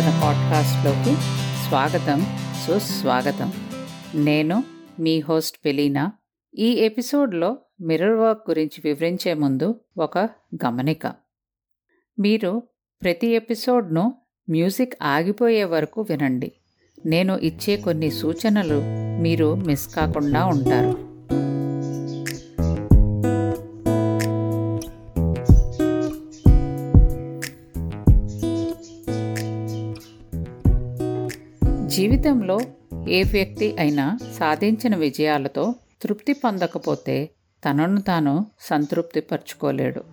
వినబోతున్న పాడ్కాస్ట్లోకి స్వాగతం సుస్వాగతం. నేను మీ హోస్ట్ పెలీనా ఈ ఎపిసోడ్లో మిర్రర్ వర్క్ గురించి వివరించే ముందు ఒక గమనిక. మీరు ప్రతి ఎపిసోడ్ను మ్యూజిక్ ఆగిపోయే వరకు వినండి. నేను ఇచ్చే కొన్ని సూచనలు మీరు మిస్ కాకుండా ఉంటారు. జీవితంలో ఏ వ్యక్తి అయినా సాధించిన విజయాలతో తృప్తి పొందకపోతే తనను తాను సంతృప్తి పరుచుకోలేడు.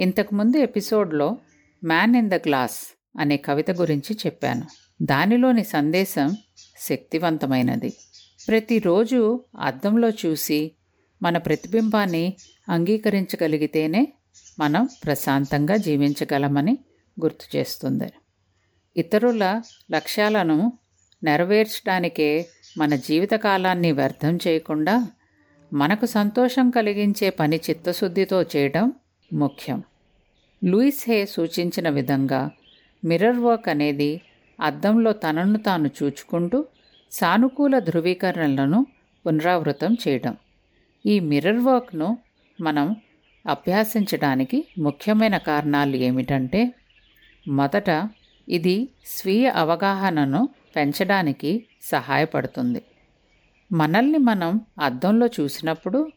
ఇంతకుముందు ఎపిసోడ్లో మ్యాన్ ఇన్ ద గ్లాస్ అనే కవిత గురించి చెప్పాను. దానిలోని సందేశం శక్తివంతమైనది. ప్రతిరోజు అద్దంలో చూసి మన ప్రతిబింబాన్ని అంగీకరించగలిగితేనే మనం ప్రశాంతంగా జీవించగలమని గుర్తు చేస్తుంది. ఇతరుల లక్ష్యాలను నెరవేర్చడానికే మన జీవితకాలాన్ని వ్యర్థం చేయకుండా మనకు సంతోషం కలిగించే పని చిత్తశుద్ధితో చేయడం ముఖ్యం. లూయిస్ హే సూచించిన విధంగా మిర్రర్ వర్క్ అనేది అద్దంలో తనను తాను చూచుకుంటూ సానుకూల ధృవీకరణలను పునరావృతం చేయడం. ఈ మిర్రర్ వర్క్ను మనం అభ్యాసించడానికి ముఖ్యమైన కారణాలు ఏమిటంటే మొదట ఇది స్వీయ అవగాహనను పెంచడానికి సహాయపడుతుంది. మనల్ని మనం అద్దంలో చూసినప్పుడు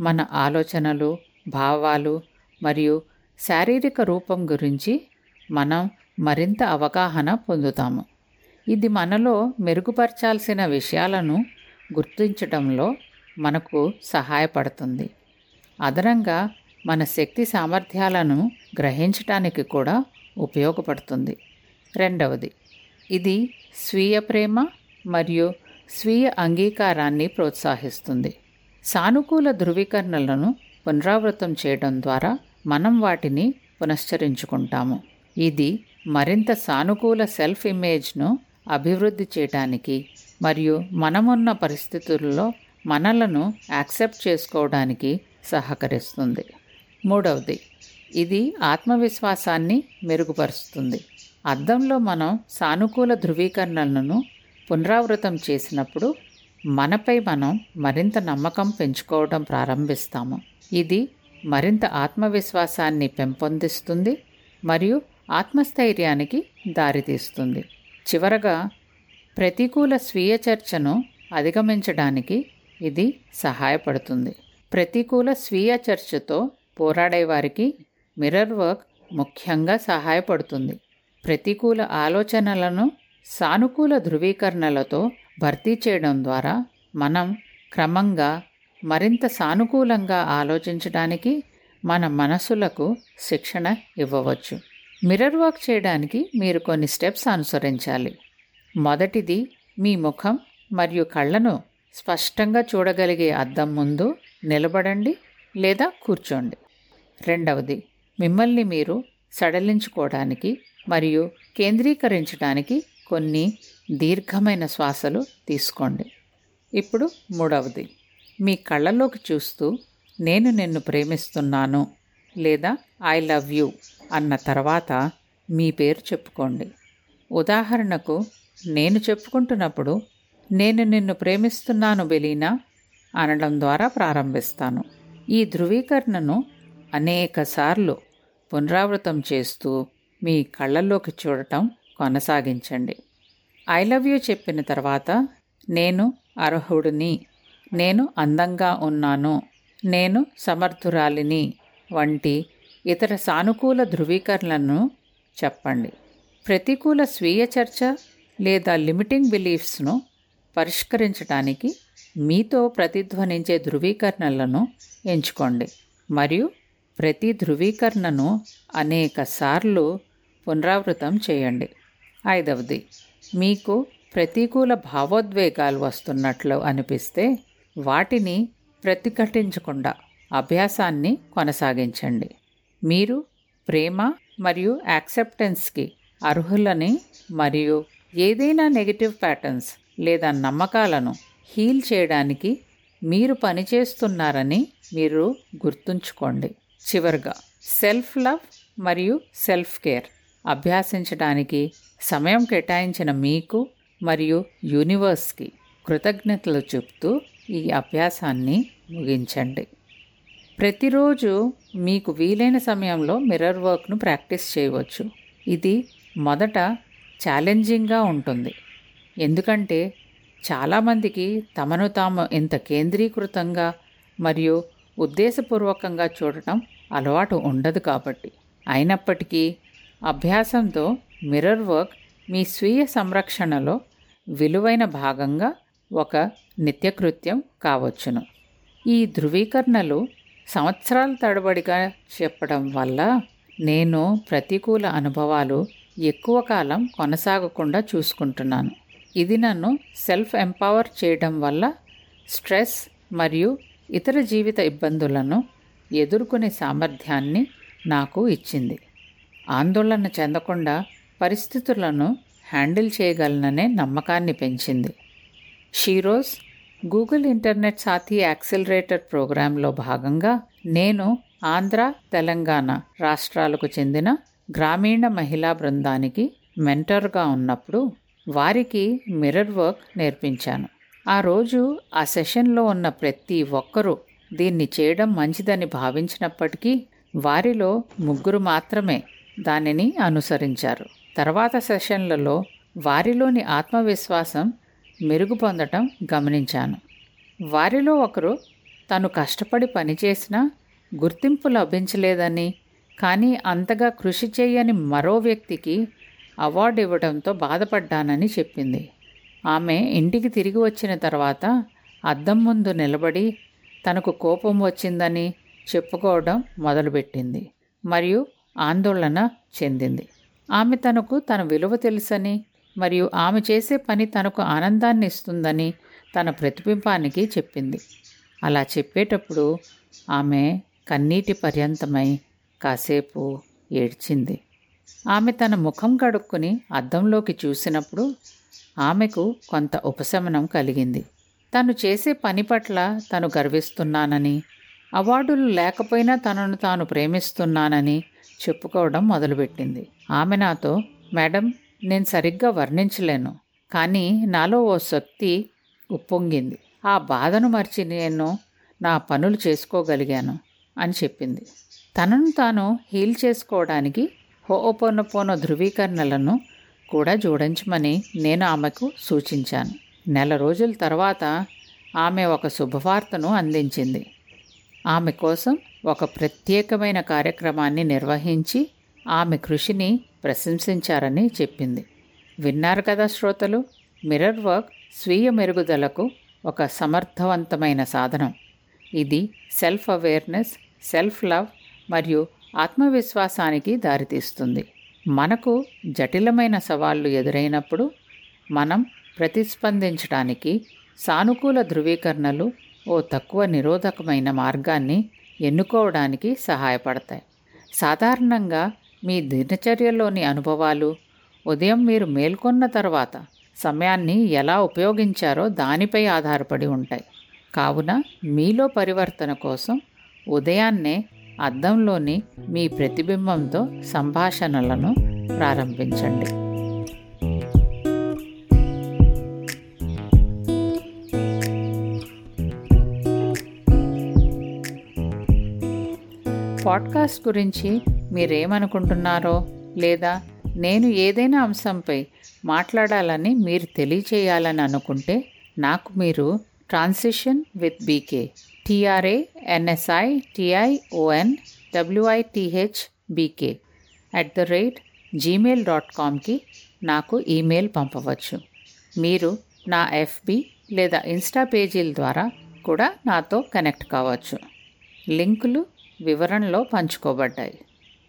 మన ఆలోచనలు భావాలు మరియు శారీరక రూపం గురించి మనం మరింత అవగాహన పొందుతాము. ఇది మనలో మెరుగుపరచాల్సిన విషయాలను గుర్తించడంలో మనకు సహాయపడుతుంది. అదనంగా మన శక్తి సామర్థ్యాలను గ్రహించడానికి కూడా ఉపయోగపడుతుంది. రెండవది ఇది స్వీయ ప్రేమ మరియు స్వీయ అంగీకారాన్ని ప్రోత్సహిస్తుంది. సానుకూల ధృవీకరణలను పునరావృతం చేయడం ద్వారా మనం వాటిని పునశ్చరించుకుంటాము. ఇది మరింత సానుకూల సెల్ఫ్ ఇమేజ్ను అభివృద్ధి చేయడానికి మరియు మనమున్న పరిస్థితుల్లో మనలను యాక్సెప్ట్ చేసుకోవడానికి సహకరిస్తుంది. మూడవది ఇది ఆత్మవిశ్వాసాన్ని మెరుగుపరుస్తుంది. అద్దంలో మనం సానుకూల ధృవీకరణలను పునరావృతం చేసినప్పుడు మనపై మనం మరింత నమ్మకం పెంచుకోవడం ప్రారంభిస్తాము. ఇది మరింత ఆత్మవిశ్వాసాన్ని పెంపొందిస్తుంది మరియు ఆత్మస్థైర్యానికి దారితీస్తుంది. చివరగా ప్రతికూల స్వీయ చర్చను అధిగమించడానికి ఇది సహాయపడుతుంది. ప్రతికూల స్వీయ చర్చతో పోరాడే వారికి మిర్రర్ వర్క్ ముఖ్యంగా సహాయపడుతుంది. ప్రతికూల ఆలోచనలను సానుకూల ధృవీకరణలతో భర్తీ చేయడం ద్వారా మనం క్రమంగా మరింత సానుకూలంగా ఆలోచించడానికి మన మనసులకు శిక్షణ ఇవ్వవచ్చు. మిర్రర్ వర్క్ చేయడానికి మీరు కొన్ని స్టెప్స్ అనుసరించాలి. మొదటిది మీ ముఖం మరియు కళ్ళను స్పష్టంగా చూడగలిగే అద్దం ముందు నిలబడండి లేదా కూర్చోండి. రెండవది మిమ్మల్ని మీరు సడలించుకోవడానికి మరియు కేంద్రీకరించడానికి కొన్ని దీర్ఘమైన శ్వాసలు తీసుకోండి. ఇప్పుడు మూడవది. మీ కళ్ళలోకి చూస్తూ నేను నిన్ను ప్రేమిస్తున్నాను లేదా ఐ లవ్ యూ అన్న తర్వాత మీ పేరు చెప్పుకోండి. ఉదాహరణకు నేను చెప్పుకుంటున్నప్పుడు నేను నిన్ను ప్రేమిస్తున్నాను బెలీనా అనడం ద్వారా ప్రారంభిస్తాను. ఈ ధృవీకరణను అనేకసార్లు పునరావృతం చేస్తూ మీ కళ్ళల్లోకి చూడటం కొనసాగించండి. ఐ లవ్ యూ చెప్పిన తర్వాత నేను అర్హుడిని నేను అందంగా ఉన్నాను నేను సమర్థురాలిని వంటి ఇతర సానుకూల ధృవీకరణలను చెప్పండి. ప్రతికూల స్వీయ చర్చ లేదా లిమిటింగ్ బిలీఫ్స్ను పరిష్కరించడానికి మీతో ప్రతిధ్వనించే ధృవీకరణలను ఎంచుకోండి. మరియు ప్రతి ధృవీకరణను అనేక సార్లు పునరావృతం చేయండి. ఐదవది మీకు ప్రతికూల భావోద్వేగాలు వస్తున్నట్లు అనిపిస్తే వాటిని ప్రతిఘటించకుండా అభ్యాసాన్ని కొనసాగించండి. మీరు ప్రేమ మరియు యాక్సెప్టెన్స్కి అర్హులని మరియు ఏదైనా నెగిటివ్ ప్యాటర్న్స్ లేదా నమ్మకాలను హీల్ చేయడానికి మీరు పనిచేస్తున్నారని మీరు గుర్తుంచుకోండి. చివరిగా సెల్ఫ్ లవ్ మరియు సెల్ఫ్ కేర్. అభ్యాసించడానికి సమయం కేటాయించిన మీకు మరియు యూనివర్స్కి కృతజ్ఞతలు చెప్తూ ఈ అభ్యాసాన్ని ముగించండి. ప్రతిరోజు మీకు వీలైన సమయంలో మిర్రర్ వర్క్ను ప్రాక్టీస్ చేయవచ్చు. ఇది మొదట ఛాలెంజింగ్గా ఉంటుంది. ఎందుకంటే చాలామందికి తమను తాము ఇంత కేంద్రీకృతంగా మరియు ఉద్దేశపూర్వకంగా చూడటం అలవాటు ఉండదు కాబట్టి. అయినప్పటికీ అభ్యాసంతో మిర్రర్ వర్క్ మీ స్వీయ సంరక్షణలో విలువైన భాగంగా ఒక నిత్యకృత్యం కావచ్చును. ఈ ధృవీకరణలు సంవత్సరాల తడబడిగా చెప్పడం వల్ల నేను ప్రతికూల అనుభవాలు ఎక్కువ కాలం కొనసాగకుండా చూసుకుంటున్నాను. ఇది నన్ను సెల్ఫ్ ఎంపవర్ చేయడం వల్ల స్ట్రెస్ మరియు ఇతర జీవిత ఇబ్బందులను ఎదుర్కొనే సామర్థ్యాన్ని నాకు ఇచ్చింది. ఆందోళన చెందకుండా పరిస్థితులను హ్యాండిల్ చేయగలననే నమ్మకాన్ని పెంచింది. Sheroes Google internet Saathi accelerator ప్రోగ్రాంలో భాగంగా నేను ఆంధ్ర తెలంగాణ రాష్ట్రాలకు చెందిన గ్రామీణ మహిళా బృందానికి మెంటర్గా ఉన్నప్పుడు వారికి మిర్రర్ వర్క్ నేర్పించాను. ఆ రోజు ఆ సెషన్లో ఉన్న ప్రతి ఒక్కరూ దీన్ని చేయడం మంచిదని భావించినప్పటికీ వారిలో ముగ్గురు మాత్రమే దానిని అనుసరించారు. తర్వాత సెషన్లలో వారిలోని ఆత్మవిశ్వాసం మెరుగు పొందటం గమనించాను. వారిలో ఒకరు తను కష్టపడి పనిచేసినా గుర్తింపు లభించలేదని కానీ అంతగా కృషి చేయని మరో వ్యక్తికి అవార్డు ఇవ్వడంతో బాధపడ్డానని చెప్పింది. ఆమె ఇంటికి తిరిగి వచ్చిన తర్వాత అద్దం ముందు నిలబడి తనకు కోపం వచ్చిందని చెప్పుకోవడం మొదలుపెట్టింది. మరియు ఆందోళన చెందింది. ఆమె తనకు తన విలువ తెలుసని మరియు ఆమె చేసే పని తనకు ఆనందాన్ని ఇస్తుందని తన ప్రతిబింబానికి చెప్పింది. అలా చెప్పేటప్పుడు ఆమె కన్నీటి పర్యంతమై కాసేపు ఏడ్చింది. ఆమె తన ముఖం కడుక్కుని అద్దంలోకి చూసినప్పుడు ఆమెకు కొంత ఉపశమనం కలిగింది. తను చేసే పని పట్ల తను గర్విస్తున్నానని అవార్డులు లేకపోయినా తనను తాను ప్రేమిస్తున్నానని చెప్పుకోవడం మొదలుపెట్టింది. ఆమె నాతో మేడం నేను సరిగ్గా వర్ణించలేను. కానీ నాలో ఓ శక్తి ఉప్పొంగింది. ఆ బాధను మర్చి నేను నా పనులు చేసుకోగలిగాను అని చెప్పింది. తనను తాను హీల్ చేసుకోవడానికి హోపోనపోన ధృవీకరణలను కూడా జోడించమని నేను ఆమెకు సూచించాను. నెల రోజుల తర్వాత ఆమె ఒక శుభవార్తను అందించింది. ఆమె కోసం ఒక ప్రత్యేకమైన కార్యక్రమాన్ని నిర్వహించి ఆమె కృషిని ప్రశంసించారని చెప్పింది. విన్నారు కదా శ్రోతలు మిర్రర్ వర్క్ స్వీయ మెరుగుదలకు ఒక సమర్థవంతమైన సాధనం. ఇది సెల్ఫ్ అవేర్నెస్ సెల్ఫ్ లవ్ మరియు ఆత్మవిశ్వాసానికి దారితీస్తుంది. మనకు జటిలమైన సవాళ్ళు ఎదురైనప్పుడు మనం ప్రతిస్పందించడానికి సానుకూల ధృవీకరణలు ఓ తక్కువ నిరోధకమైన మార్గాన్ని ఎన్నుకోవడానికి సహాయపడతాయి. సాధారణంగా మీ దినచర్యలోని అనుభవాలు ఉదయం మీరు మేల్కొన్న తర్వాత సమయాన్ని ఎలా ఉపయోగించారో దానిపై ఆధారపడి ఉంటాయి. కావున మీలో పరివర్తన కోసం ఉదయాన్నే అద్దంలోని మీ ప్రతిబింబంతో సంభాషణలను ప్రారంభించండి. పాడ్కాస్ట్ గురించి మీరేమనుకుంటున్నారో లేదా నేను ఏదైనా అంశంపై మాట్లాడాలని మీరు తెలియచేయాలని అనుకుంటే నాకు మీరు transition with BK TRA NSI TION WITH BK at the rate Gmail dot కామ్కి నాకు ఈమెయిల్ పంపవచ్చు. మీరు నా ఎఫ్బి లేదా ఇన్స్టా పేజీల ద్వారా కూడా నాతో కనెక్ట్ కావచ్చు. లింకులు వివరణలో పంచుకోబడ్డాయి.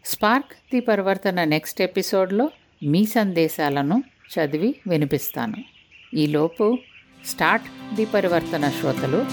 స్పార్క్ ది పరివర్తన నెక్స్ట్ ఎపిసోడ్లో మీ సందేశాలను చదివి వినిపిస్తాను. ఈలోపు స్టార్ట్ ది పరివర్తన శ్రోతలు